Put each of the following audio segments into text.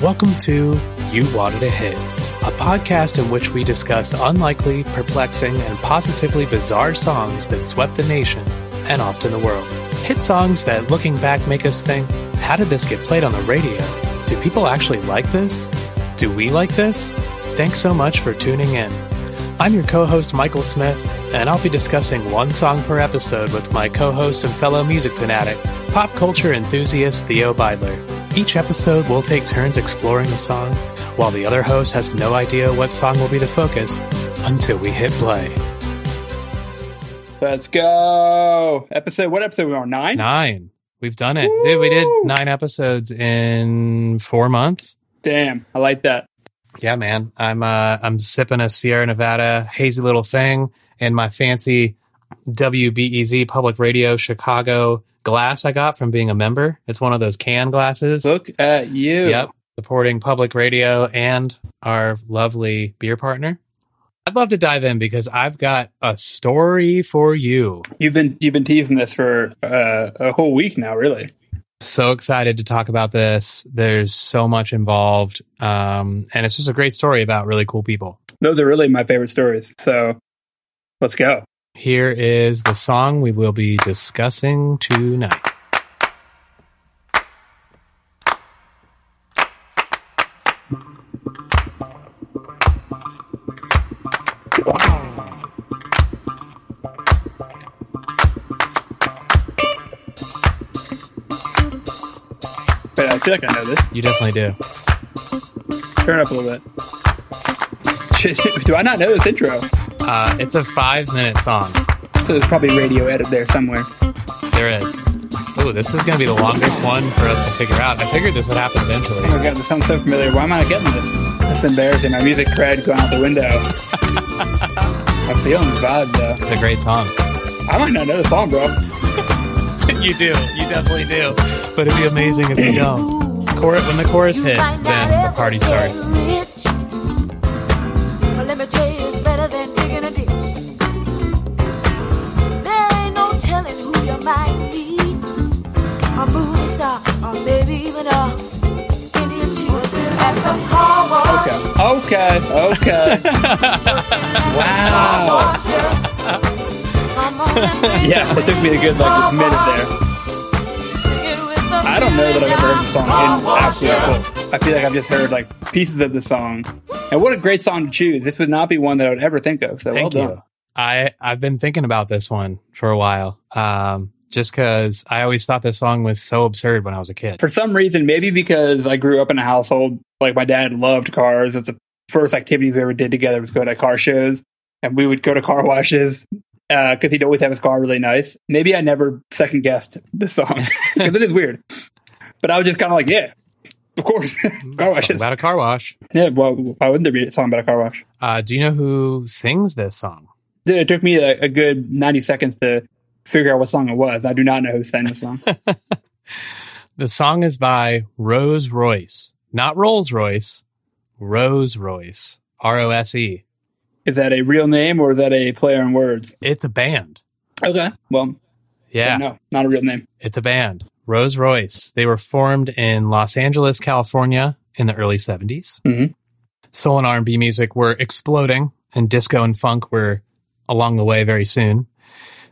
Welcome to You Wanted a Hit, a podcast in which we discuss unlikely, perplexing, and positively bizarre songs that swept the nation and often the world. Hit songs that, looking back, make us think, how did this get played on the radio? Do people actually like this? Do we like this? Thanks so much for tuning in. I'm your co host, Michael Smith, and I'll be discussing one song per episode with my co host and fellow music fanatic, pop culture enthusiast Theo Beidler. Each episode, we'll take turns exploring the song, while the other host has no idea what song will be the focus until we hit play. Let's go. Episode, what episode we on? Nine? Nine. We've done it. Dude, we did nine episodes in four months. Damn, I like that. Yeah, man. I'm uh I'm sipping a Sierra Nevada hazy little thing in my fancy WBEZ public radio Chicago glass I got from being a member. It's one of those can glasses. Look at you. Yep. Supporting public radio and our lovely beer partner. I'd love to dive in because I've got a story for you. You've been you've been teasing this for uh, a whole week now, really. So excited to talk about this. There's so much involved. Um, and it's just a great story about really cool people. Those are really my favorite stories. So let's go. Here is the song we will be discussing tonight. But I feel like I know this. You definitely do. Turn it up a little bit. Do I not know this intro? Uh, it's a five minute song. So there's probably radio edit there somewhere. There is. Oh, this is going to be the longest one for us to figure out. I figured this would happen eventually. Oh my god, this sounds so familiar. Why am I not getting this? That's embarrassing. My music cred going out the window. I'm feeling the vibe though. It's a great song. I might not know the song, bro. you do. You definitely do. But it'd be amazing if you don't. When the chorus hits, then the party starts. Wow. Come on and sing Yeah, it took me a good like minute there. it with the I don't know that I've ever heard the song in absolute full. I feel like I've just heard like pieces of the song. And what a great song to choose. This would not be one that I would ever think of. So Thank well you. I I've been thinking about this one for a while. Um, just because I always thought this song was so absurd when I was a kid. For some reason, maybe because I grew up in a household like my dad loved cars. It's the first activities we ever did together was go to car shows, and we would go to car washes because he'd always have his car really nice. Maybe I never second guessed the song because it is weird. But I was just kind of like, yeah, of course, car washes. about a car wash. Yeah, well, why wouldn't there be a song about a car wash? Uh, do you know who sings this song? It took me a, a good 90 seconds to figure out what song it was. I do not know who sang the song. The song is by Rose Royce, not Rolls Royce, Rose Royce, R O S E. is that a real name or is that a play on words? It's a band. Okay. Well, Yeah, no, not a real name. it's a band. Rose Royce. They were formed in Los Angeles, California in the early 70s. Mhm. Soul and R&B music were exploding and disco and funk were along the way very soon,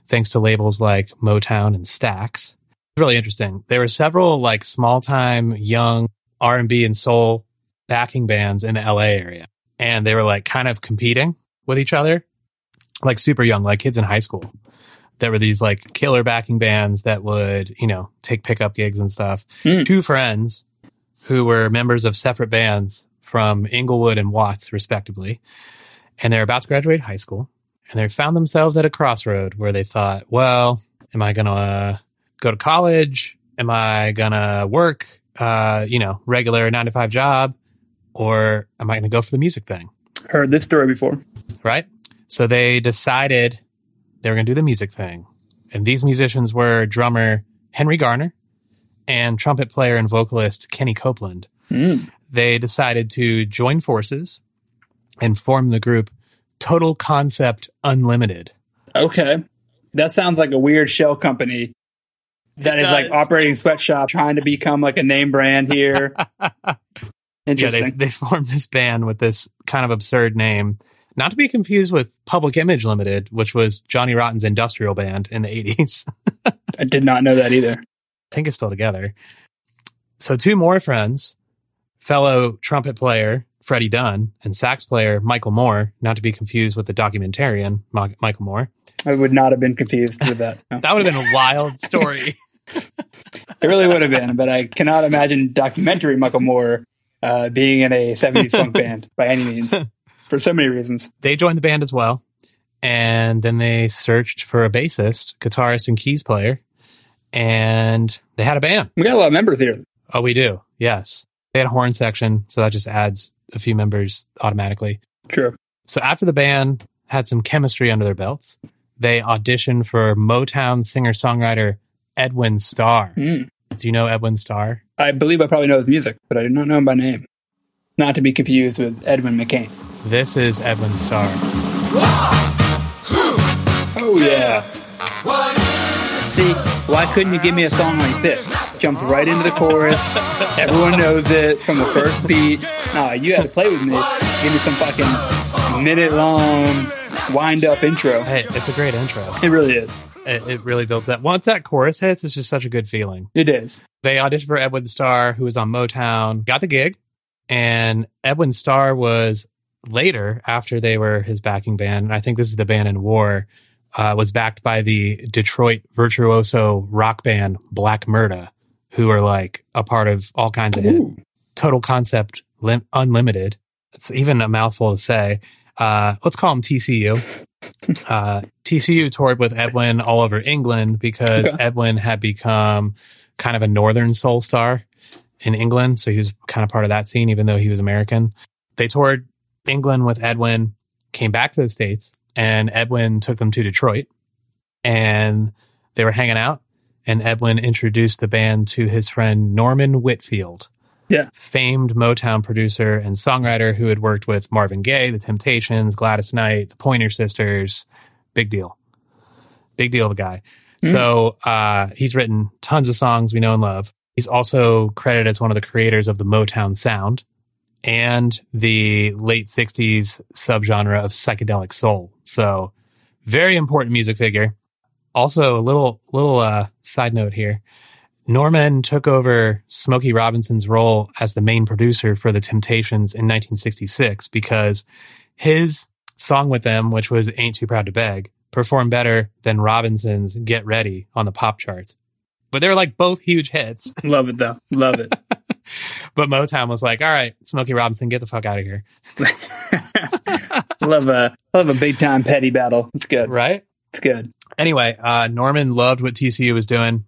thanks to labels like Motown and Stax. It's really interesting. There were several like small time young R&B and soul backing bands in the LA area. And they were like kind of competing with each other, like super young, like kids in high school. There were these like killer backing bands that would, you know, take pickup gigs and stuff. Mm. Two friends who were members of separate bands from Inglewood and Watts, respectively. And they're about to graduate high school and they found themselves at a crossroad where they thought, well, am I going to uh, go to college? Am I going to work, uh, you know, regular nine to five job? Or am I going to go for the music thing? Heard this story before. right? So they decided they were going to do the music thing. And these musicians were drummer Henry Garner and trumpet player and vocalist Kenny Copeland. Mm. They decided to join forces and form the group Total Concept Unlimited. Okay. That sounds like a weird shell company that It is like operating sweatshop trying to become like a name brand here. Yeah, they they formed this band with this kind of absurd name, not to be confused with Public Image Limited, which was Johnny Rotten's industrial band in the eighties. I did not know that either. I think it's still together. So two more friends, fellow trumpet player Freddie Dunn and sax player Michael Moore, not to be confused with the documentarian Ma- Michael Moore. I would not have been confused with that. No. That would have been a wild story. It really would have been, but I cannot imagine documentary Michael Moore uh, being in a 70s funk band by any means for so many reasons. they joined the band as well. And then they searched for a bassist, guitarist, and keys player. And they had a band. We got a lot of members here. Oh, we do. Yes. They had a horn section. So that just adds a few members automatically. True. So after the band had some chemistry under their belts, they auditioned for Motown singer songwriter Edwin Starr. Mm. Do you know Edwin Starr? I believe I probably know his music, but I do not know him by name. Not to be confused with Edwin McCain. This is Edwin Starr. Oh, yeah. See, why couldn't you give me a song like this? Jumps right into the chorus. Everyone knows it from the first beat. Nah, you had to play with me. Give me some fucking minute long wind up intro. Hey, it's a great intro. It really is. It, really builds that. Once that chorus hits, it's just such a good feeling. It is. They auditioned for Edwin Starr, who was on Motown, got the gig, and Edwin Starr was later, after they were his backing band, and I think this is the band in war, uh, was backed by the Detroit virtuoso rock band Black Merda, who are like a part of all kinds of hits. Total Concept lim- Unlimited. It's even a mouthful to say. Uh, let's call them TCU. Uh, TCU toured with Edwin all over England because Okay. Edwin had become kind of a northern soul star in England. So he was kind of part of that scene, even though he was American. They toured England with Edwin, came back to the States, and Edwin took them to Detroit. And they were hanging out, and Edwin introduced the band to his friend Norman Whitfield Yeah. famed Motown producer and songwriter who had worked with Marvin Gaye, The Temptations, Gladys Knight, The Pointer Sisters. Big deal. Big deal of a guy. So uh, he's written tons of songs we know and love. He's also credited as one of the creators of the Motown sound and the late 60s subgenre of psychedelic soul. So very important music figure. Also, a little little uh, side note here. Norman took over Smokey Robinson's role as the main producer for the Temptations in 1966 because his song with them, which was Ain't Too Proud to Beg, performed better than Robinson's Get Ready on the pop charts. But they were like both huge hits. Love it, though. Love it. But Motown was like, all right, Smokey Robinson, get the fuck out of here. love a love a big time petty battle. It's good. Right? It's good. Anyway, uh, Norman loved what TCU was doing.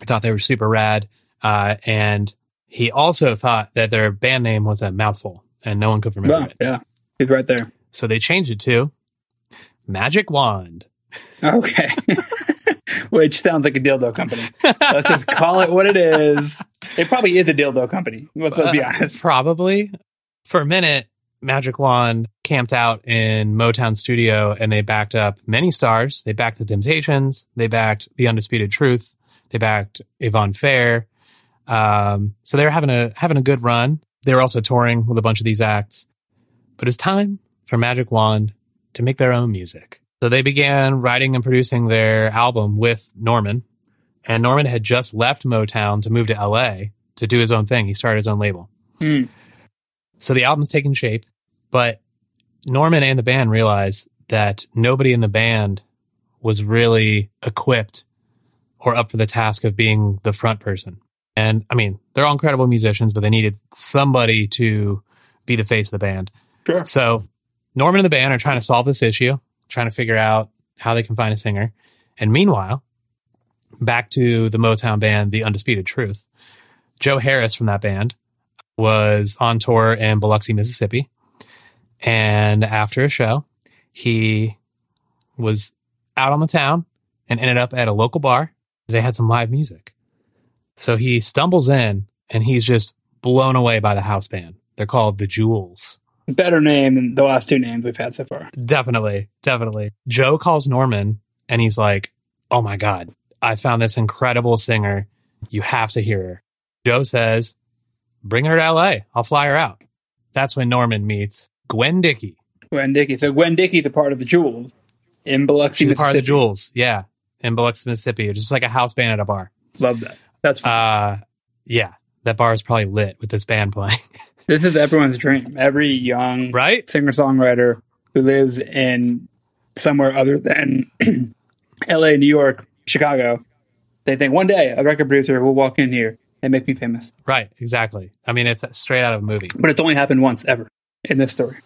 Thought they were super rad. Uh, and he also thought that their band name was a mouthful and no one could remember Well, it. yeah, he's right there. So they changed it to Magic Wand. Okay. Which sounds like a dildo company. Let's just call it what it is. It probably is a dildo company. Let's, let's be Uh, honest. Probably. For a minute, Magic Wand camped out in Motown Studio and they backed up many stars. They backed the Temptations. They backed The Undisputed Truth. They backed Yvonne Fair. Um, so they were having a having a good run. They were also touring with a bunch of these acts. But it's time for Magic Wand to make their own music. So they began writing and producing their album with Norman. And Norman had just left Motown to move to LA to do his own thing. He started his own label. Hmm. So the album's taking shape, but Norman and the band realized that nobody in the band was really equipped or up for the task of being the front person. And I mean, they're all incredible musicians, but they needed somebody to be the face of the band. Sure. So Norman and the band are trying to solve this issue, trying to figure out how they can find a singer. And meanwhile, back to the Motown band, The Undisputed Truth, Joe Harris from that band was on tour in Biloxi, Mississippi. And after a show, he was out on the town and ended up at a local bar. They had some live music. So he stumbles in and he's just blown away by the house band. They're called the Jewels. Better name than the last two names we've had so far. Definitely, definitely. Joe calls Norman and he's like, Oh my God, I found this incredible singer. You have to hear her. Joe says, bring her to LA. I'll fly her out. That's when Norman meets Gwen Dickey. Gwen Dickey. So Gwen Dickey's a part of the Jewels in Biloxi, She's a part of the. Jewels. Yeah. In Biloxi, Mississippi. Just like a house band at a bar. Love that. That's fun. Uh, yeah. That bar is probably lit with this band playing. this is everyone's dream. Every young right? singer songwriter who lives in somewhere other than LA, New York, Chicago, they think one day a record producer will walk in here and make me famous. Right. Exactly. I mean, it's straight out of a movie. But it's only happened once ever in this story.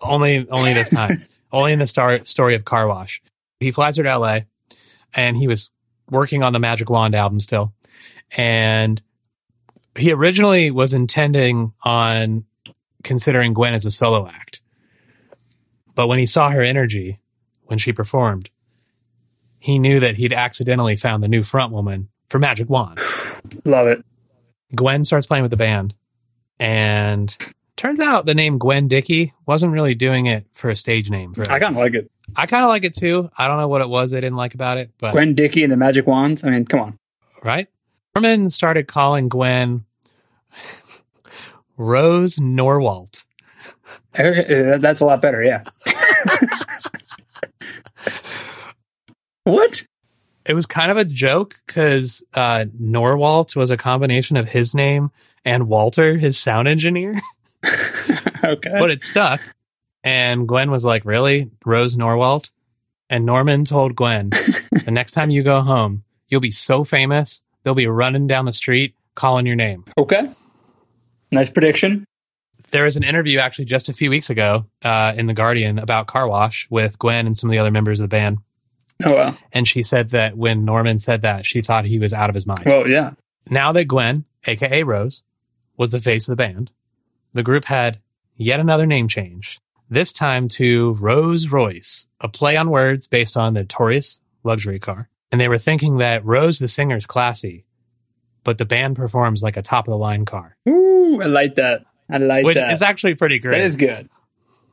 Only, only this time. only in the star- story of Car Wash. He flies her to LA and he was working on the Magic Wand album still. And he originally was intending on considering Gwen as a solo act. But when he saw her energy when she performed, he knew that he'd accidentally found the new front woman for Magic Wand. Love it. Gwen starts playing with the band, and turns out the name Gwen Dickey wasn't really doing it for a stage name. For I kind of like it. I kind of like it too. I don't know what it was they didn't like about it, but Gwen Dickey and the Magic Wands. I mean, come on. right? Norman started calling Gwen Rose Norwalt. Uh, That's a lot better. Yeah. what? It was kind of a joke because uh, Norwalt was a combination of his name and Walter, his sound engineer, okay. but it stuck. And Gwen was like, Really? Rose Norwalt? And Norman told Gwen, The next time you go home, you'll be so famous, they'll be running down the street calling your name. okay. Nice prediction. there was an interview actually just a few weeks ago uh, in the Guardian about Car Wash with Gwen and some of the other members of the band, Oh, well. and she said that when Norman said that, she thought he was out of his mind. Well, yeah. Now that Gwen, aka Rose, was the face of the band, the group had yet another name change. This time to Rose Royce, a play on words based on the Taurus luxury car. And they were thinking that Rose the singer is classy, but the band performs like a top of the line car, Ooh, I like that. I like that. which is actually pretty great. That is good.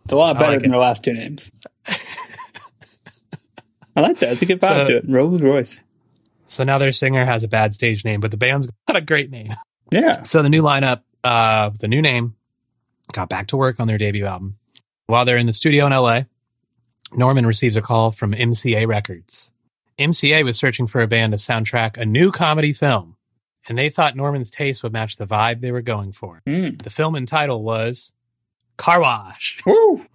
It's a lot better like than it. their last two names. I like that. It's a good vibe So- to it. Rolls Royce. So now their singer has a bad stage name, but the band's got a great name. Yeah. So the new lineup, uh, the new name, got back to work on their debut album. While they're in the studio in LA, Norman receives a call from MCA Records. MCA was searching for a band to soundtrack a new comedy film, and they thought Norman's taste would match the vibe they were going for. Mm. The film and title was Car Wash, Woo!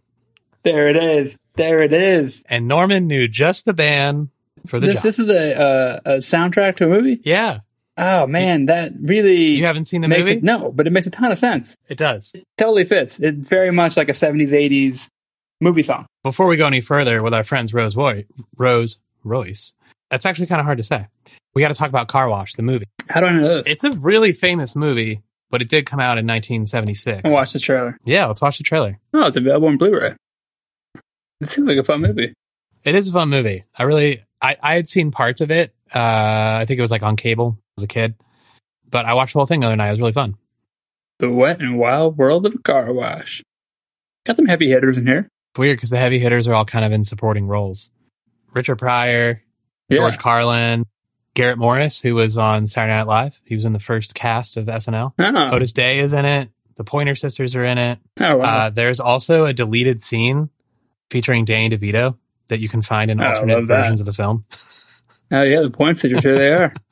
There it is. There it is. and Norman knew just the band for the This, job. this is a, a, a soundtrack to a movie? yeah, Oh, man. That really. you haven't seen the movie? It, no, but it makes a ton of sense. It does. Totally fits. It's very much like a 70s, 80s movie song. before we go any further with our friends Rose Roy, Rose Royce, that's actually kind of hard to say. We got to talk about Car Wash, the movie. How do I know this? It's a really famous movie, but it did come out in 1976. I watched the trailer. Yeah, let's watch the trailer. Oh, it's available on Blu-ray. It seems like a fun movie. It is a fun movie. I really, I, I had seen parts of it. Uh, I think it was like on cable as a kid, but I watched the whole thing the other night. It was really fun. The Wet and Wild World of Car Wash. Got some heavy hitters in here. Weird because the heavy hitters are all kind of in supporting roles. Richard Pryor, George Yeah. Carlin, Garrett Morris, who was on Saturday Night Live. He was in the first cast of SNL. Oh, Otis Day is in it. The Pointer Sisters are in it. oh wow. Uh, there's also a deleted scene featuring Danny DeVito that you can find in Oh, alternate versions of the film. oh, yeah, the point sisters, here they are.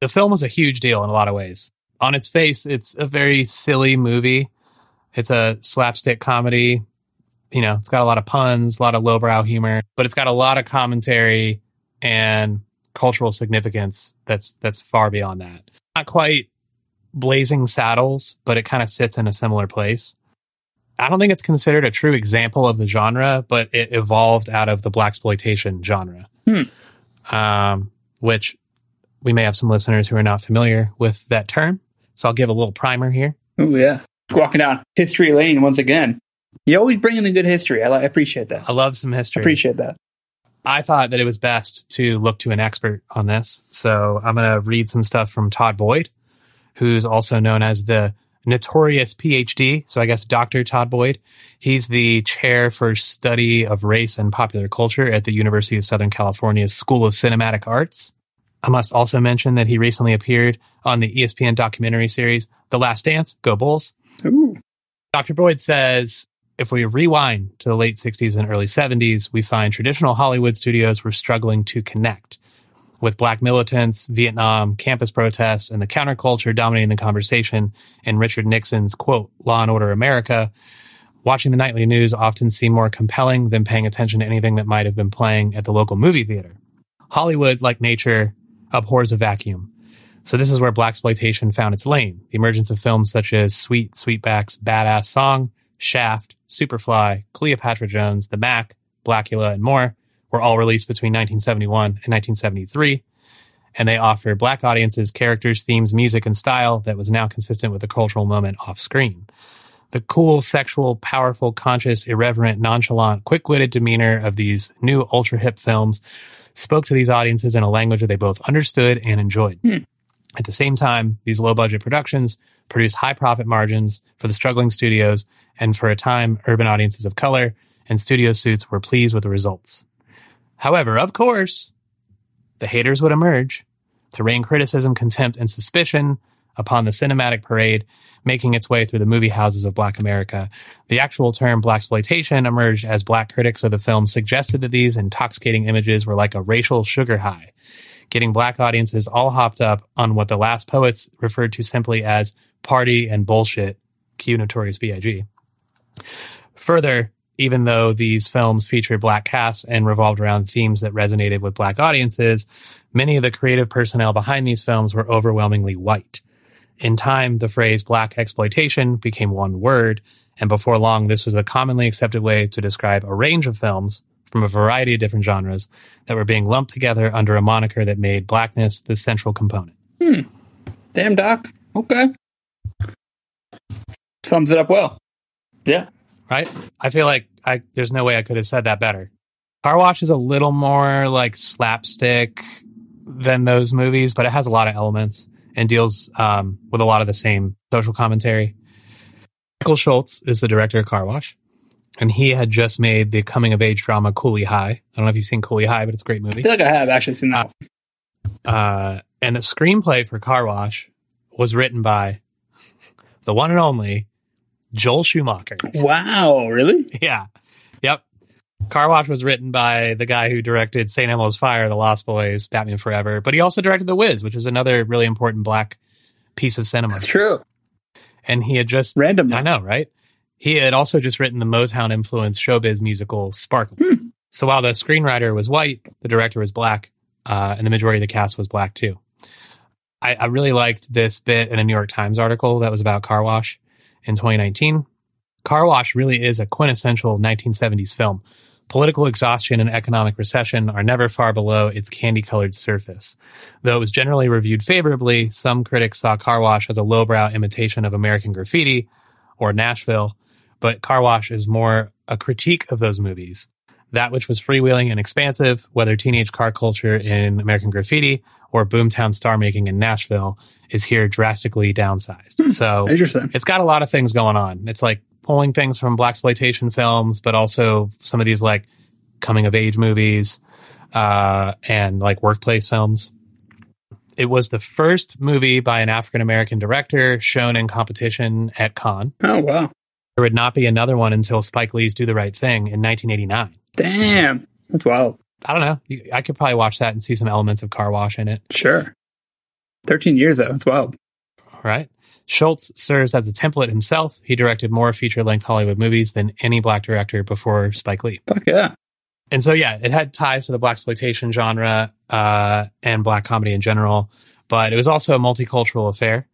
The film was a huge deal in a lot of ways. On its face, it's a very silly movie. It's a slapstick comedy. You know, it's got a lot of puns, a lot of lowbrow humor, but it's got a lot of commentary and cultural significance that's that's far beyond that. Not quite blazing saddles, but it kind of sits in a similar place. I don't think it's considered a true example of the genre, but it evolved out of the black exploitation genre, Hmm. um, which we may have some listeners who are not familiar with that term. So I'll give a little primer here. Oh, yeah. Walking down history lane once again. You always bring in the good history. I, I appreciate that. I love some history. Appreciate that. I thought that it was best to look to an expert on this. So I'm going to read some stuff from Todd Boyd, who's also known as the notorious PhD. So I guess Dr. Todd Boyd. He's the chair for study of race and popular culture at the University of Southern California's School of Cinematic Arts. I must also mention that he recently appeared on the ESPN documentary series The Last Dance, Go Bulls. Ooh. Dr. Boyd says if we rewind to the late 60s and early 70s, we find traditional Hollywood studios were struggling to connect with black militants, Vietnam, campus protests, and the counterculture dominating the conversation in Richard Nixon's quote, Law and Order America. Watching the nightly news often seemed more compelling than paying attention to anything that might have been playing at the local movie theater. Hollywood, like nature, abhors a vacuum. So this is where black exploitation found its lane. The emergence of films such as Sweet Sweetback's Badass Song, Shaft, Superfly, Cleopatra Jones, The Mack, Blacula, and more were all released between 1971 and 1973. And they offer black audiences characters, themes, music, and style that was now consistent with the cultural moment off screen. The cool, sexual, powerful, conscious, irreverent, nonchalant, quick witted demeanor of these new ultra hip films spoke to these audiences in a language that they both understood and enjoyed. Hmm. At the same time, these low budget productions produced high profit margins for the struggling studios, and for a time, urban audiences of color and studio suits were pleased with the results. However, of course, the haters would emerge to rain criticism, contempt, and suspicion upon the cinematic parade making its way through the movie houses of Black America. The actual term black exploitation emerged as black critics of the film suggested that these intoxicating images were like a racial sugar high, getting black audiences all hopped up on what the last poets referred to simply as party and bullshit. Q Notorious B.I.G. Further, even though these films featured black casts and revolved around themes that resonated with black audiences, many of the creative personnel behind these films were overwhelmingly white. In time, the phrase black exploitation became one word, and before long, this was a commonly accepted way to describe a range of films from a variety of different genres that were being lumped together under a moniker that made blackness the central component. Hmm. Damn, Doc. Okay. Sums it up well. Yeah. right? I feel like I there's no way I could have said that better. Car Wash is a little more like slapstick than those movies, but it has a lot of elements and deals um, with a lot of the same social commentary. Michael Schultz is the director of Car Wash, and he had just made the coming of age drama Cooley High. I don't know if you've seen Cooley High, but it's a great movie. I feel like I have actually seen that. Uh, and the screenplay for Car Wash was written by the one and only Joel Schumacher. Wow, really? Yeah. Yep. Car Wash was written by the guy who directed St. Elmo's Fire, The Lost Boys, Batman Forever, but he also directed The Wiz, which is another really important black piece of cinema. That's true. And he had just, Random. I know, right? He had also just written the Motown influenced showbiz musical Sparkle. So while the screenwriter was white, the director was black, uh, and the majority of the cast was black too. I, I really liked this bit in a New York Times article that was about Car Wash in 2019. Car Wash really is a quintessential 1970s film. Political exhaustion and economic recession are never far below its candy colored surface. Though it was generally reviewed favorably, some critics saw Car Wash as a lowbrow imitation of American Graffiti or Nashville, but Car Wash is more a critique of those movies. That which was freewheeling and expansive, whether teenage car culture in American Graffiti or boomtown star making in Nashville, is here drastically downsized. Hmm. So Interesting. it's got a lot of things going on. It's like pulling things from black exploitation films, but also some of these like coming of age movies uh, and like workplace films. It was the first movie by an African American director shown in competition at Cannes. Oh, wow. There would not be another one until Spike Lee's Do the Right Thing in 1989. Damn. That's wild. I don't know. I could probably watch that and see some elements of Car Wash in it. Sure. 13 years, though. That's wild. right? Schultz serves as the template himself. He directed more feature length Hollywood movies than any black director before Spike Lee. Fuck yeah. And so, yeah, it had ties to the black exploitation genre uh, and black comedy in general, but it was also a multicultural affair.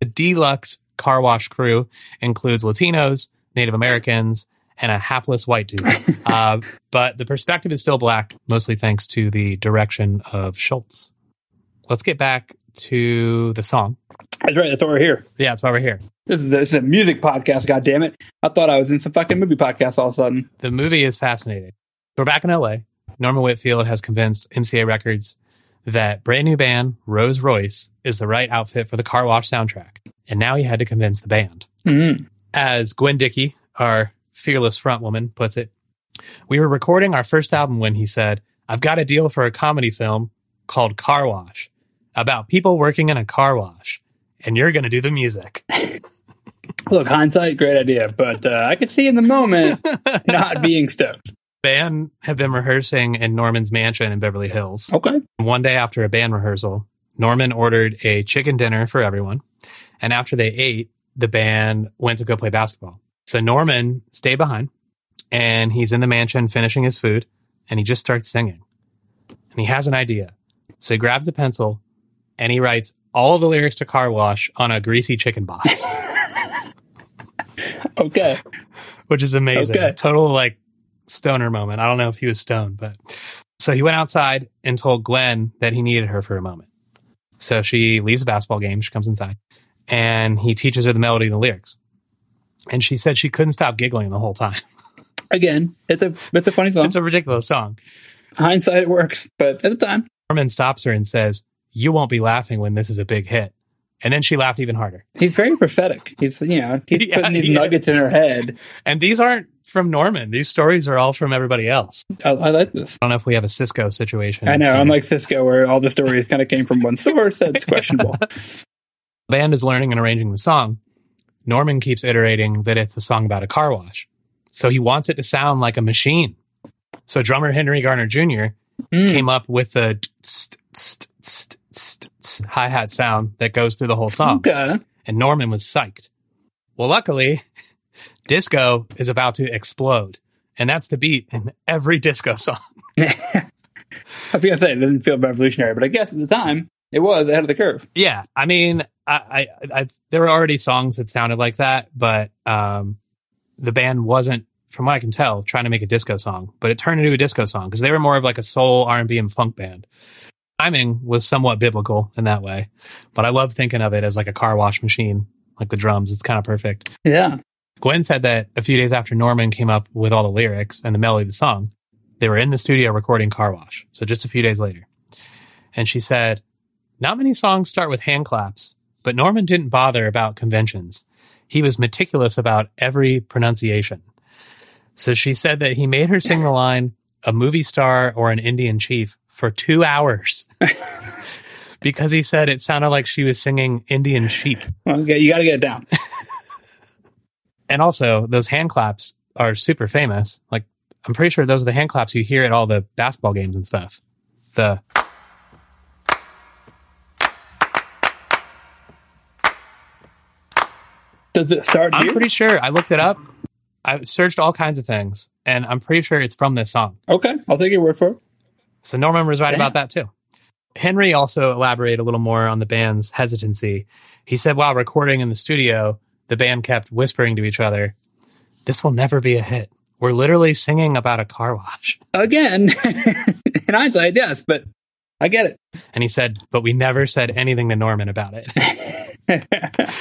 The deluxe car wash crew includes Latinos, Native Americans, and a hapless white dude. uh, but the perspective is still black, mostly thanks to the direction of Schultz. Let's get back to the song. That's right. That's why we're here. Yeah, that's why we're here. This is, a, this is a music podcast, God damn it! I thought I was in some fucking movie podcast all of a sudden. the movie is fascinating. We're back in LA. Norman Whitfield has convinced MCA Records that brand new band Rose Royce is the right outfit for the Car Wash soundtrack. And now he had to convince the band. Mm. As Gwen Dickey, our fearless frontwoman, puts it, we were recording our first album when he said, I've got a deal for a comedy film called Car Wash. about people working in a car wash, and you're going to do the music. Look, hindsight, great idea, but uh, I could see in the moment not being stoked. Band had been rehearsing in Norman's mansion in Beverly Hills. Okay. One day after a band rehearsal, Norman ordered a chicken dinner for everyone. And after they ate, the band went to go play basketball. So Norman stayed behind and he's in the mansion finishing his food and he just starts singing. And he has an idea. So he grabs a pencil and he writes all of the lyrics to Car Wash on a greasy chicken box, Okay. which is amazing. Okay. Total like stoner moment. I don't know if he was stoned, but so he went outside and told Gwen that he needed her for a moment. So she leaves the basketball game. She comes inside and he teaches her the melody and the lyrics. And she said she couldn't stop giggling the whole time. Again, it's a it's a funny song. It's a ridiculous song. Hindsight, it works, but at the time, Norman stops her and says, You won't be laughing when this is a big hit. And then she laughed even harder. he's very prophetic. He's you know he's Yeah, putting these he nuggets is. in her head. And these aren't from Norman. These stories are all from everybody else. I I, like this. I don't know if we have a Sisqó situation. I know, here. unlike Sisqó, where all the stories kind of came from one source, that's questionable. The band is learning and arranging the song. Norman keeps iterating that it's a song about a car wash. So he wants it to sound like a machine. So drummer Henry Garner Jr. Mm. came up with a hi hat sound that goes through the whole song. Okay. And Norman was psyched. Well, luckily, disco is about to explode. And that's the beat in every disco song. I was gonna say it doesn't feel revolutionary, but I guess at the time it was ahead of the curve. Yeah, I mean, I, I, I there were already songs that sounded like that, but um, the band wasn't, from what I can tell, trying to make a disco song. But it turned into a disco song because they were more of like a soul, R and B, and funk band. Timing was somewhat biblical in that way, but I love thinking of it as like a car wash machine, like the drums. It's kind of perfect. Yeah. Gwen said that a few days after Norman came up with all the lyrics and the melody of the song, they were in the studio recording Car Wash. So just a few days later. And she said, not many songs start with hand claps, but Norman didn't bother about conventions. He was meticulous about every pronunciation. So she said that he made her sing the line, a movie star or an Indian chief, for two hours. because he said it sounded like she was singing Indian sheep. Well, okay, you got to get it down. and also those hand claps are super famous. Like I'm pretty sure those are the hand claps you hear at all the basketball games and stuff. The Does it start I'm here? pretty sure I looked it up. I searched all kinds of things, and I'm pretty sure it's from this song. okay, I'll take your word for it. So Norman was right Damn. about that too. Henry also elaborated a little more on the band's hesitancy. He said while recording in the studio, the band kept whispering to each other, "This will never be a hit. We're literally singing about a car wash." Again, in hindsight, yes, but I get it. And he said, but we never said anything to Norman about it.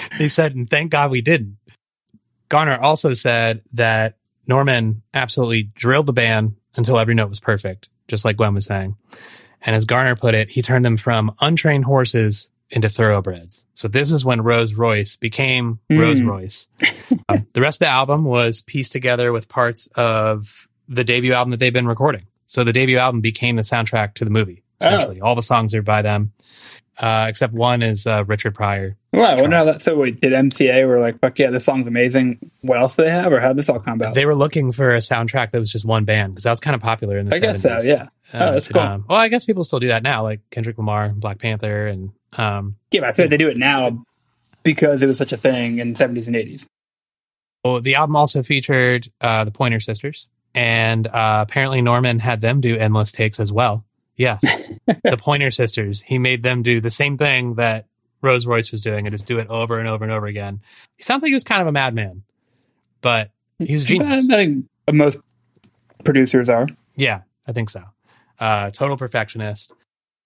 he said, and thank God we didn't. Garner also said that Norman absolutely drilled the band until every note was perfect, just like Gwen was saying. And as Garner put it, he turned them from untrained horses into thoroughbreds. So this is when Rose Royce became Rose Royce. Um, the rest of the album was pieced together with parts of the debut album that they've been recording. So the debut album became the soundtrack to the movie. Essentially, all the songs are by them, uh, except one is uh, Richard Pryor. Well, I wonder how that. So, wait, did MCA were like, "Fuck yeah, this song's amazing"? What else do they have, or how did this all come about? They were looking for a soundtrack that was just one band because that was kind of popular in the I guess so. 70s. Yeah. Uh, oh, that's cool. them. Well, I guess people still do that now, like Kendrick Lamar, Black Panther, and um, Yeah, but I feel like they do it now because it was such a thing in the seventies and eighties. well, the album also featured uh, the Pointer Sisters, and uh, apparently Norman had them do endless takes as well. Yes, the Pointer Sisters. He made them do the same thing that Rose Royce was doing, and just do it over and over and over again. He sounds like he was kind of a madman, but he's a genius. I think most producers are. Yeah, I think so. Uh, total perfectionist.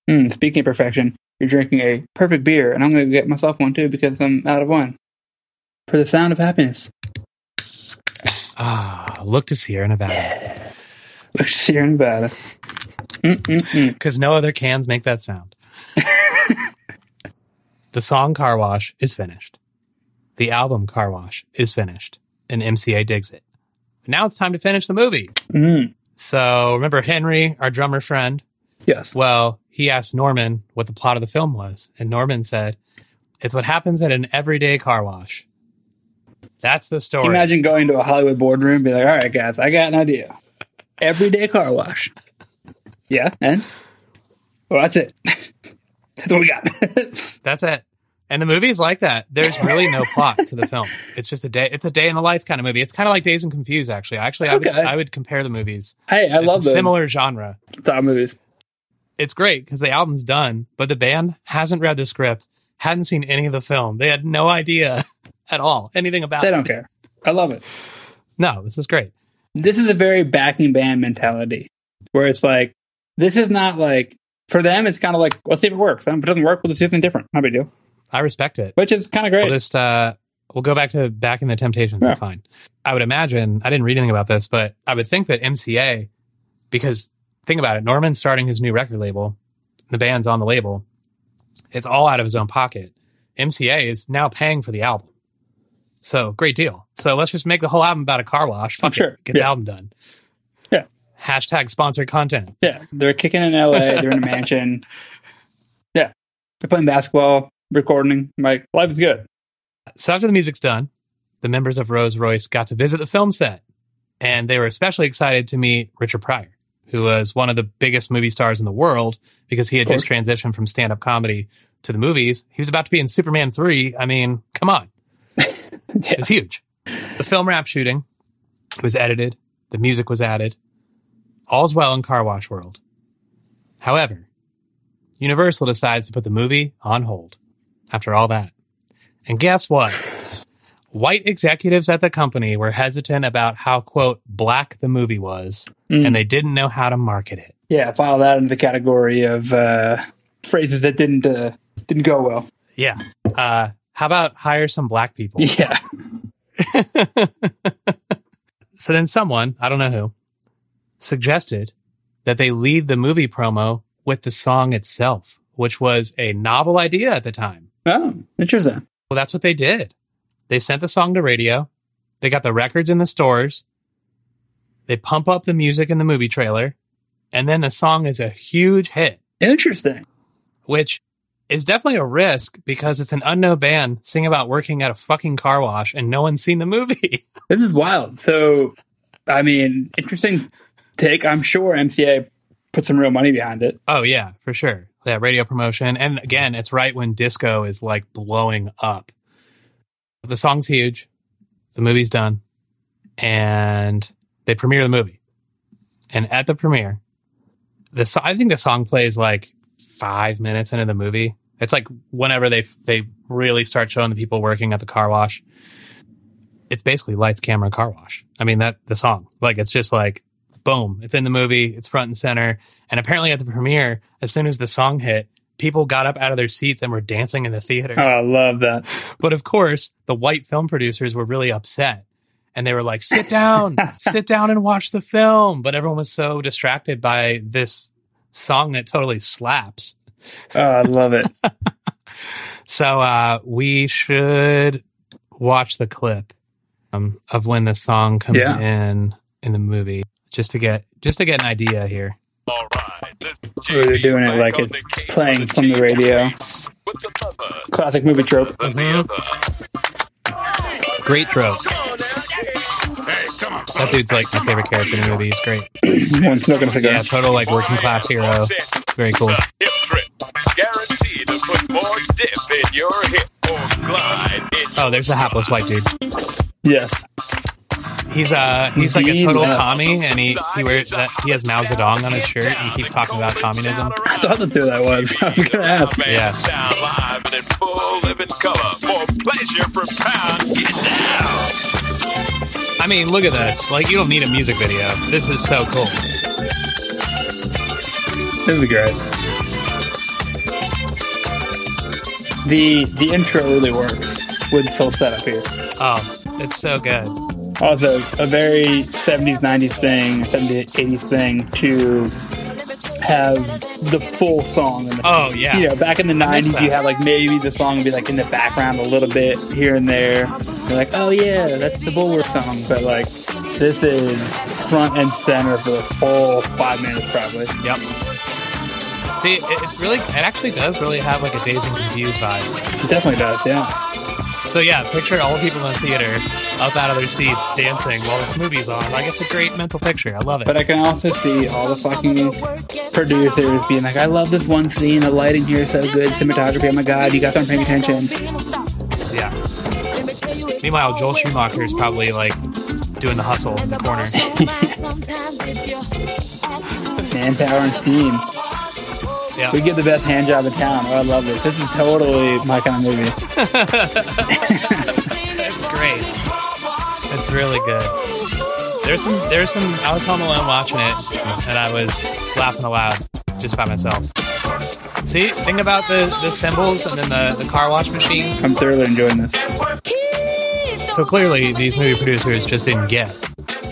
Hmm, speaking of perfection, you're drinking a perfect beer, and I'm going to get myself one too because I'm out of one. For the sound of happiness. Ah, look to Sierra Nevada. Sierra Nevada. Because no other cans make that sound. the song Car Wash is finished. The album Car Wash is finished. And MCA digs it. Now it's time to finish the movie. Mm. So remember Henry, our drummer friend, Yes. Well, he asked Norman what the plot of the film was, and Norman said, "It's what happens at an everyday car wash." That's the story. Can you imagine going to a Hollywood boardroom and be like, all right, guys, I got an idea. Everyday car wash. Yeah, and? Well, that's it. that's what we got. That's it. And the movie's like that. There's really no plot to the film. It's just a day. It's a day in the life kind of movie. It's kind of like Dazed and Confused. Actually, actually, I would I would compare the movies. hey, I It's love those similar genre. style movies. It's great because the album's done, but the band hasn't read the script, hadn't seen any of the film. They had no idea at all anything about They it. don't care. I love it. No, this is great. This is a very backing band mentality where it's like, this is not like, for them, it's kind of like, let's see if it works. And if it doesn't work, we'll just do something different. No big deal. I respect it. Which is kind of great. We'll just uh, we'll go back to back in the Temptations. That's Yeah. fine. I would imagine. I didn't read anything about this, but I would think that MCA, because think about it, Norman's starting his new record label. The band's on the label. It's all out of his own pocket. MCA is now paying for the album. So great deal. So let's just make the whole album about a car wash. Fuck Sure. it. Get the album done. Hashtag sponsored content. Yeah, they're kicking in LA. They're in a mansion. Yeah, they're playing basketball, recording. I'm like, life is good. So after the music's done, the members of Rolls Royce got to visit the film set, and they were especially excited to meet Richard Pryor, who was one of the biggest movie stars in the world because he had just transitioned from stand-up comedy to the movies. He was about to be in Superman three. I mean, come on, Yeah. it's huge. The film wrap shooting was edited. The music was added. All's well in car wash world. However, Universal decides to put the movie on hold after all that. And guess what? White executives at the company were hesitant about how, quote, black the movie was, Mm. and they didn't know how to market it. Yeah, file that into the category of uh, phrases that didn't uh, didn't go well. Yeah. Uh, how about hire some black people? Yeah, So then someone, I don't know who, suggested that they lead the movie promo with the song itself, which was a novel idea at the time. oh, interesting. Well, that's what they did. They sent the song to radio. They got the records in the stores. They pump up the music in the movie trailer. And then the song is a huge hit, Interesting. which is definitely a risk because it's an unknown band singing about working at a fucking car wash and no one's seen the movie. This is wild. So, I mean, interesting take. I'm sure MCA put some real money behind it. oh, yeah, for sure. Yeah, radio promotion. And again, it's right when disco is like blowing up. The song's huge. The movie's done. And they premiere the movie. And at the premiere, the I think the song plays like five minutes into the movie. It's like whenever they they really start showing the people working at the car wash. It's basically lights, camera, car wash. I mean that the song like it's just like boom, it's in the movie, it's front and center. And apparently at the premiere, as soon as the song hit, people got up out of their seats and were dancing in the theater. Oh, I love that. But of course, the white film producers were really upset. And they were like, sit down, sit down and watch the film. But everyone was so distracted by this song that totally slaps. Oh, I love it. So uh, we should watch the clip um, of when the song comes Yeah. in in the movie, just to get just to get an idea here. All right, Where they're doing it like it's playing from the radio. Classic movie trope. Great trope. That dude's like my favorite character in the movie. He's great. One smoking a cigar. Yeah, total like working class hero. Very cool. Hip trip. Guaranteed to put more dip in your hip or glide in Oh, there's the hapless white dude. Yes. He's uh he's like a Indeed. total commie, and he he wears that he has Mao Zedong on his shirt, and he keeps talking about communism. I thought that's who that was. I was going to ask. Yeah. sound live and in full living color. More pleasure per pound. Get down. I mean, look at this. Like, you don't need a music video. This is so cool. This is great. The the intro really works with full setup here. Oh, it's so good. Also, a very 70s, 90s thing, 70s, 80s thing to have the full song. In the, Oh yeah. You know, back in the 90s, you had like maybe the song would be like in the background a little bit here and there. You're like, oh yeah, that's the Bulwark song. But like, this is front and center for the full five minutes probably. Yep. See, it, it's really, it actually does really have like a dazed and confused vibe. It definitely does, yeah. So yeah, picture all the people in the theater up out of their seats dancing while this movie's on. Like it's a great mental picture. I love it. But I can also see all the fucking producers being like, I love this one scene. The lighting here is so good. Cinematography. Oh my god, you guys aren't paying attention. yeah. Meanwhile, Joel Schumacher is probably like doing the hustle in the corner. Manpower and steam. Yeah. We get the best hand job in town. Oh, I love this. This is totally my kind of movie. It's great. It's really good. There's some. There's some. I was home alone watching it, and I was laughing aloud just by myself. See, think about the the symbols and then the the car wash machine. I'm thoroughly enjoying this. So clearly, these movie producers just didn't get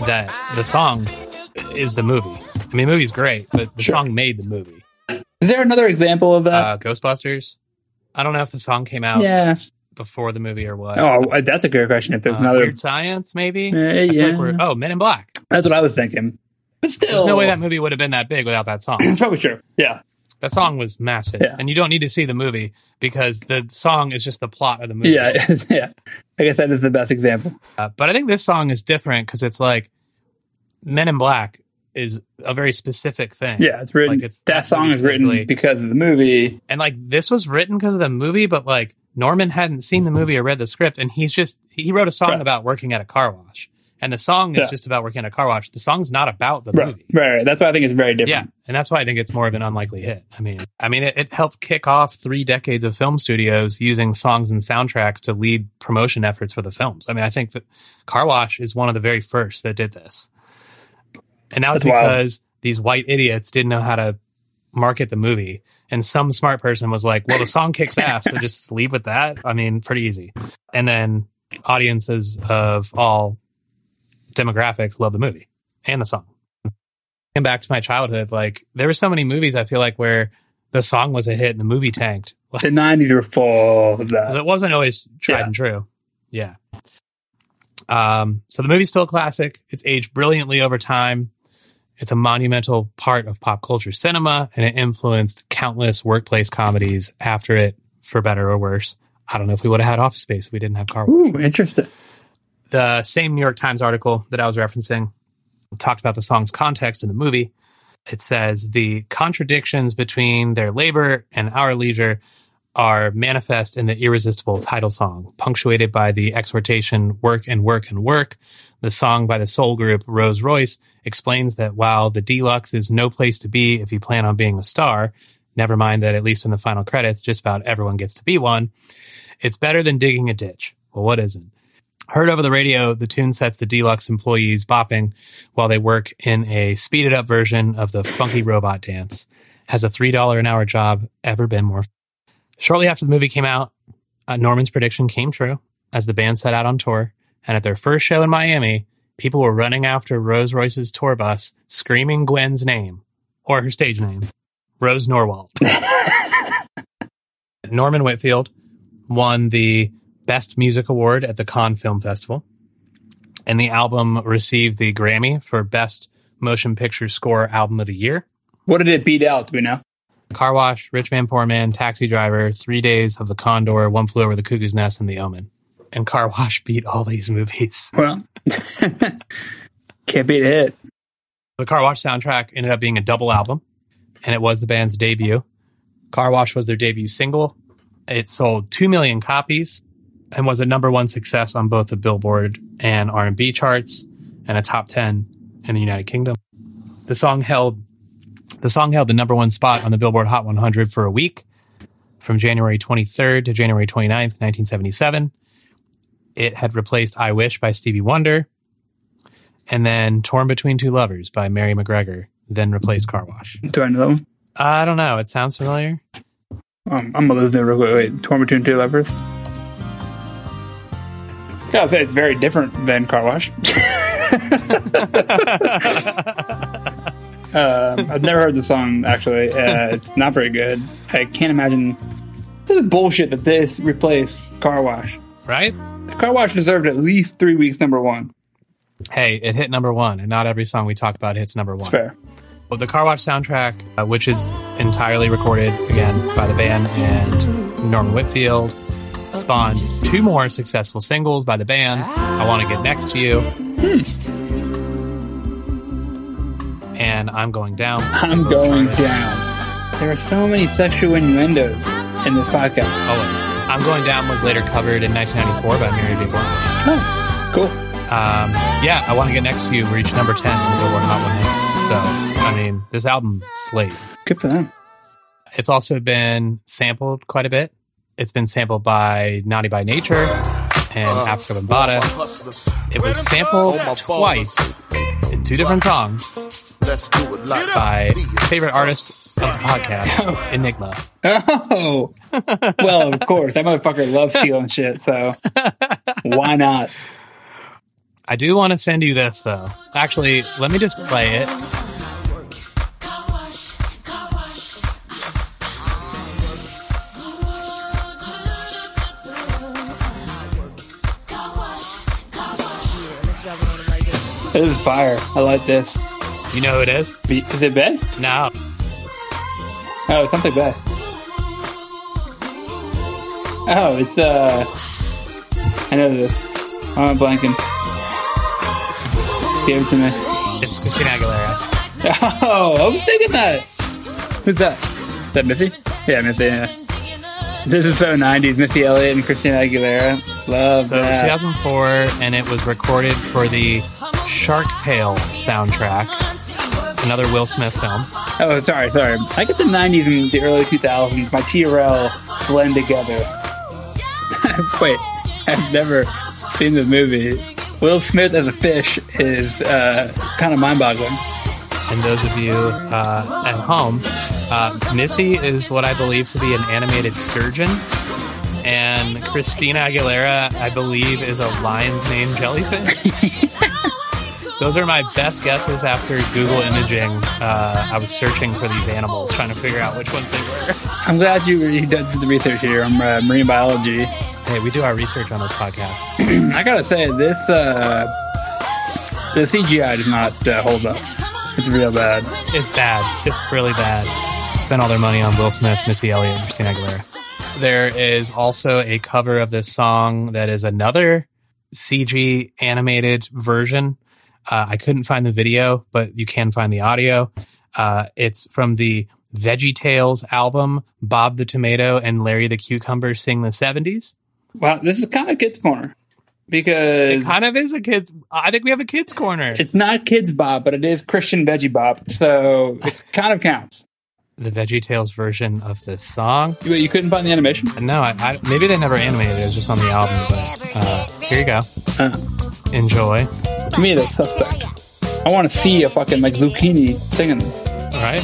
that the song is the movie. I mean, the movie's great, but the Sure. song made the movie. Is there another example of that? Uh, Ghostbusters. I don't know if the song came out yeah. before the movie or what. Oh, that's a good question. If there's Uh, another, Weird Science, maybe. Uh, yeah. like oh, Men in Black. that's what I was thinking. But still, There's no way that movie would have been that big without that song. It's probably true. Yeah. That song was massive, Yeah. and you don't need to see the movie because the song is just the plot of the movie. Yeah. yeah. I guess that is the best example. Uh, but I think this song is different because it's like Men in Black is a very specific thing. Yeah. It's written. Like, it's- that song is written because of the movie. and like this was written because of the movie, but like Norman hadn't seen the movie or read the script, and he's just he wrote a song Right. about working at a car wash, and the song is Yeah. just about working at a car wash. The song's not about the Right. movie. right. Right. That's why I think it's very different. Yeah, and that's why I think it's more of an unlikely hit. I mean, I mean, it, it helped kick off three decades of film studios using songs and soundtracks to lead promotion efforts for the films. I mean, I think that Car Wash is one of the very first that did this, and that was That's wild. because these white idiots didn't know how to market the movie, and some smart person was like, "Well, the song kicks ass, so just leave with that." I mean, pretty easy. And then audiences of all demographics love the movie and the song and back to my childhood, like there were so many movies I feel like where the song was a hit and the movie tanked. Like, The 90s were full of that. so it wasn't always tried Yeah. and true. Yeah. Um, so the movie's still a classic. It's aged brilliantly over time. It's a monumental part of pop culture cinema, and it influenced countless workplace comedies after it, for better or worse. I don't know if we would have had Office Space if we didn't have Car Wash. Ooh, interesting. The same New York Times article that I was referencing talked about the song's context in the movie. It says the contradictions between their labor and our leisure are manifest in the irresistible title song, punctuated by the exhortation work and work and work. The song by the soul group Rose Royce explains that while the deluxe is no place to be if you plan on being a star, never mind that at least in the final credits, just about everyone gets to be one, it's better than digging a ditch. Well, what isn't? Heard over the radio, the tune sets the deluxe employees bopping while they work in a speeded up version of the funky robot dance. Has a $3 an hour job ever been more? Shortly after the movie came out, uh, Norman's prediction came true as the band set out on tour. And at their first show in Miami, people were running after Rose Royce's tour bus, screaming Gwen's name or her stage name, Rose Norwalt. Norman Whitfield won the Best Music Award at the Cannes Film Festival. And the album received the Grammy for Best Motion Picture Score Album of the Year. What did it beat out? Do we know? Car Wash, Rich Man, Poor Man, Taxi Driver, Three Days of the Condor, One Flew Over the Cuckoo's Nest, and The Omen. And Car Wash beat all these movies. Well, can't beat a hit. The Car Wash soundtrack ended up being a double album, and it was the band's debut. Car Wash was their debut single. It sold 2 million copies and was a number one success on both the Billboard and R&B charts and a top 10 in the United Kingdom. The song held the song held the number one spot on the Billboard Hot 100 for a week from January 23rd to January 29th, 1977. It had replaced I Wish by Stevie Wonder and then Torn Between Two Lovers by Mary McGregor, then replaced Car Wash. Do I know? I don't know. It sounds familiar. Um, I'm gonna listen to it real quick. Wait, Torn Between Two Lovers. Gotta say, it's very different than Car Wash. um, I've never heard the song, actually. Uh, it's not very good. I can't imagine. This is bullshit that this replaced Car Wash. Right? The car Wash deserved at least three weeks number one. Hey, it hit number one, and not every song we talk about hits number one. It's fair. The Car Wash soundtrack, uh, which is entirely recorded again by the band and Norman Whitfield, spawned two more successful singles by the band. I Want to Get Next to You. And I'm Going Down. I'm going down. There are so many sexual innuendos in this podcast. Always. I'm Going Down was later covered in 1994 by Mary J. Blige. Oh, cool. Um, yeah, I Want to Get Next to You reached number 10 on the Billboard Hot 100. So, I mean, this album slayed. Good for them. It's also been sampled quite a bit. It's been sampled by Naughty by Nature and Afrika Bambaataa. It was sampled twice in two different songs by favorite artist of the podcast, Enigma. Oh, well, of course. That motherfucker loves stealing shit, so why not? I do want to send you this though. Actually, let me just play it. This is fire. I like this. You know who it is? Be- Is it Ben? No. Oh, it's something bad. Oh, it's uh. I know this. I'm blanking. Give it to me. It's Christina Aguilera. Oh, I was thinking that. Who's that? Is that Missy? Yeah, Missy. Yeah. This is so 90s. Missy Elliott and Christina Aguilera. Love So it was that. 2004, and it was recorded for the Shark Tale soundtrack, another Will Smith film. Oh, sorry, sorry. I get the 90s and the early 2000s. My TRL blend together. Wait, I've never seen the movie. Will Smith as a fish is uh, kind of mind-boggling. And those of you uh, at home, uh, Missy is what I believe to be an animated sturgeon, and Christina Aguilera, I believe, is a lion's mane jellyfish. Those are my best guesses after Google imaging. Uh, I was searching for these animals, trying to figure out which ones they were. I'm glad you you did the research here on uh, marine biology. Hey, we do our research on this podcast. I gotta say, this uh, the CGI does not uh, hold up. It's real bad. It's bad. It's really bad. Spent all their money on Will Smith, Missy Elliott, and Christina Aguilera. There is also a cover of this song that is another CG animated version. Uh, I couldn't find the video, but you can find the audio. Uh, it's from the Veggie Tales album, Bob the Tomato and Larry the Cucumber sing the 70s. Wow, this is kind of kids corner because It kind of is a kids. I think we have a kids corner. it's not kids Bob, but it is Christian veggie Bob, so it kind of counts. the Veggie Tales version of this song. You, you couldn't find the animation? No, I, I, maybe they never animated it. It was just on the album. But uh, here you go. Uh, Enjoy. To me, that's suspect. I want to see a fucking like zucchini singing this. All right.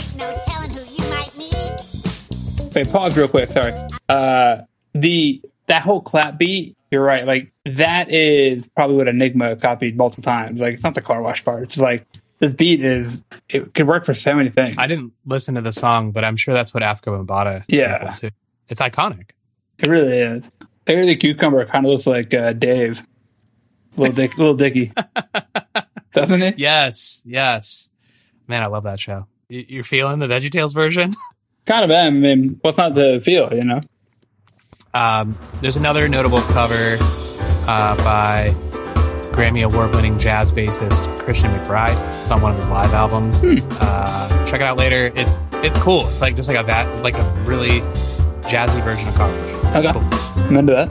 Wait, pause real quick. Sorry. Uh, the that whole clap beat. You're right. Like that is probably what Enigma copied multiple times. Like it's not the car wash part. It's like this beat is it could work for so many things. I didn't listen to the song, but I'm sure that's what Afrika Bambaataa Yeah. too. It's iconic. It really is. Larry the cucumber kind of looks like uh, Dave, little Dick, little Dicky, doesn't it? Yes, yes. Man, I love that show. You- You're feeling the VeggieTales version? Kind of am. I mean, what's not to feel? You know. Um, there's another notable cover uh, by Grammy Award-winning jazz bassist Christian McBride. It's on one of his live albums. Uh, check it out later. It's it's cool. It's like just like a va- like a really jazzy version of Car Wash. Okay. Cool. I'm into that.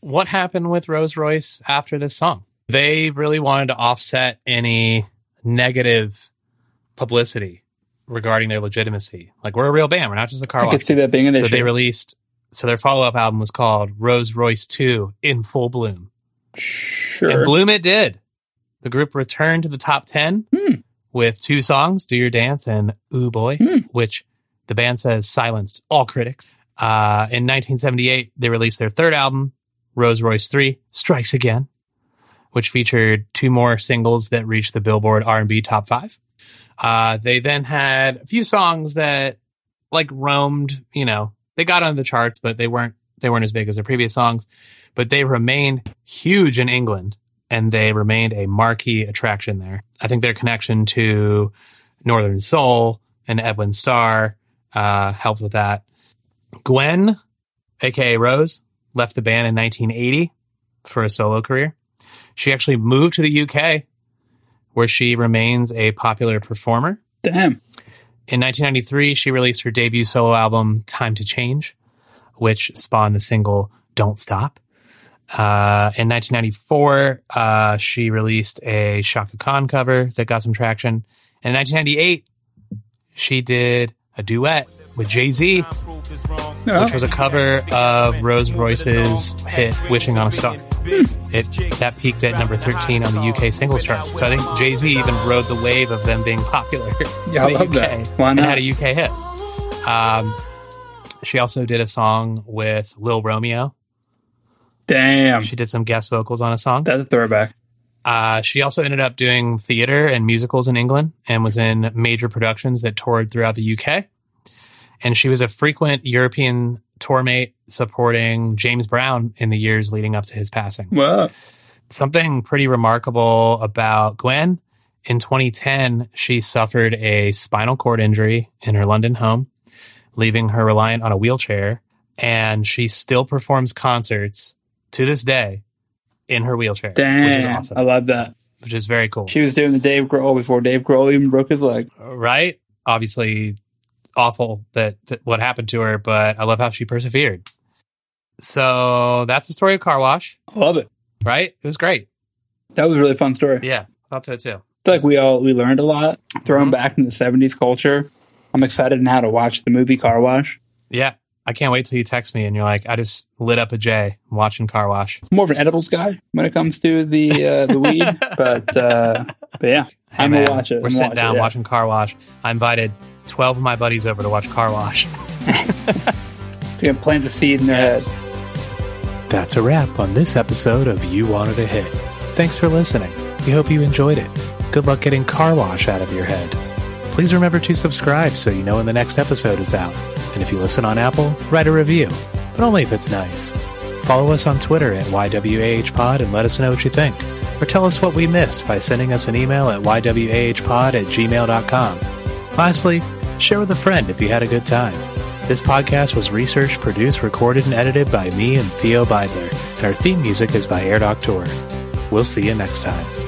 What happened with Rose Royce after this song? They really wanted to offset any negative publicity regarding their legitimacy. Like we're a real band. We're not just a car I could see that being an so issue. they released so their follow-up album was called Rose Royce 2 in full bloom. sure. And bloom it did. The group returned to the top 10 Hmm. with two songs, Do Your Dance and Ooh Boy, Hmm. which the band says silenced all critics. Uh, in 1978, they released their third album, Rose Royce 3, Strikes Again, which featured two more singles that reached the Billboard R&B top five. Uh, they then had a few songs that like roamed, you know, they got on the charts, but they weren't, they weren't as big as their previous songs, but they remained huge in England and they remained a marquee attraction there. I think their connection to Northern Soul and Edwin Starr uh, helped with that. Gwen, aka Rose, left the band in 1980 for a solo career. She actually moved to the UK, where she remains a popular performer. Damn. In 1993, she released her debut solo album, Time to Change, which spawned the single Don't Stop. Uh, in 1994, uh, she released a Chaka Khan cover that got some traction. In 1998, she did a duet with Jay Z, Yeah. which was a cover of Rose Royce's hit "Wishing on a Star." It that peaked at number 13 on the UK singles chart. So I think Jay Z even rode the wave of them being popular. Yeah, I in the love UK that. Why and had a UK hit. Um, she also did a song with Lil Romeo. Damn. She did some guest vocals on a song. That's a throwback. Uh, she also ended up doing theater and musicals in England and was in major productions that toured throughout the UK. And she was a frequent European tour mate supporting James Brown in the years leading up to his passing. Whoa. Something pretty remarkable about Gwen. In 2010, she suffered a spinal cord injury in her London home, leaving her reliant on a wheelchair. And she still performs concerts to this day in her wheelchair, Damn. which is awesome, I love that. which is very cool. She was doing the Dave Grohl before Dave Grohl even broke his leg. right? Obviously, awful that, that what happened to her, but I love how she persevered. So that's the story of Car Wash, I love it. right? It was great. That was a really fun story. Yeah, I thought so too. I feel like we all we learned a lot. Thrown Mhm. back in the seventies culture. I'm excited now to watch the movie Car Wash. Yeah, I can't wait till you text me and you're like, I just lit up a J watching Car Wash. I'm more of an edibles guy when it comes to the uh, the weed, but uh, but yeah, Hey, I'm man, gonna watch it. We're I'm sitting down it, yeah. watching Car Wash. I invited 12 of my buddies over to watch Car Wash. To get- plant the seed in their heads. That's a wrap on this episode of You Wanted a Hit. Thanks for listening. We hope you enjoyed it. Good luck getting car wash out of your head. Please remember to subscribe so you know when the next episode is out. And if you listen on Apple, write a review, but only if it's nice. Follow us on Twitter at YWAHpod and let us know what you think. Or tell us what we missed by sending us an email at YWAHpod at gmail.com. Lastly, share with a friend if you had a good time. This podcast was researched, produced, recorded, and edited by me and Theo Beidler, and our theme music is by Air Doctor. We'll see you next time.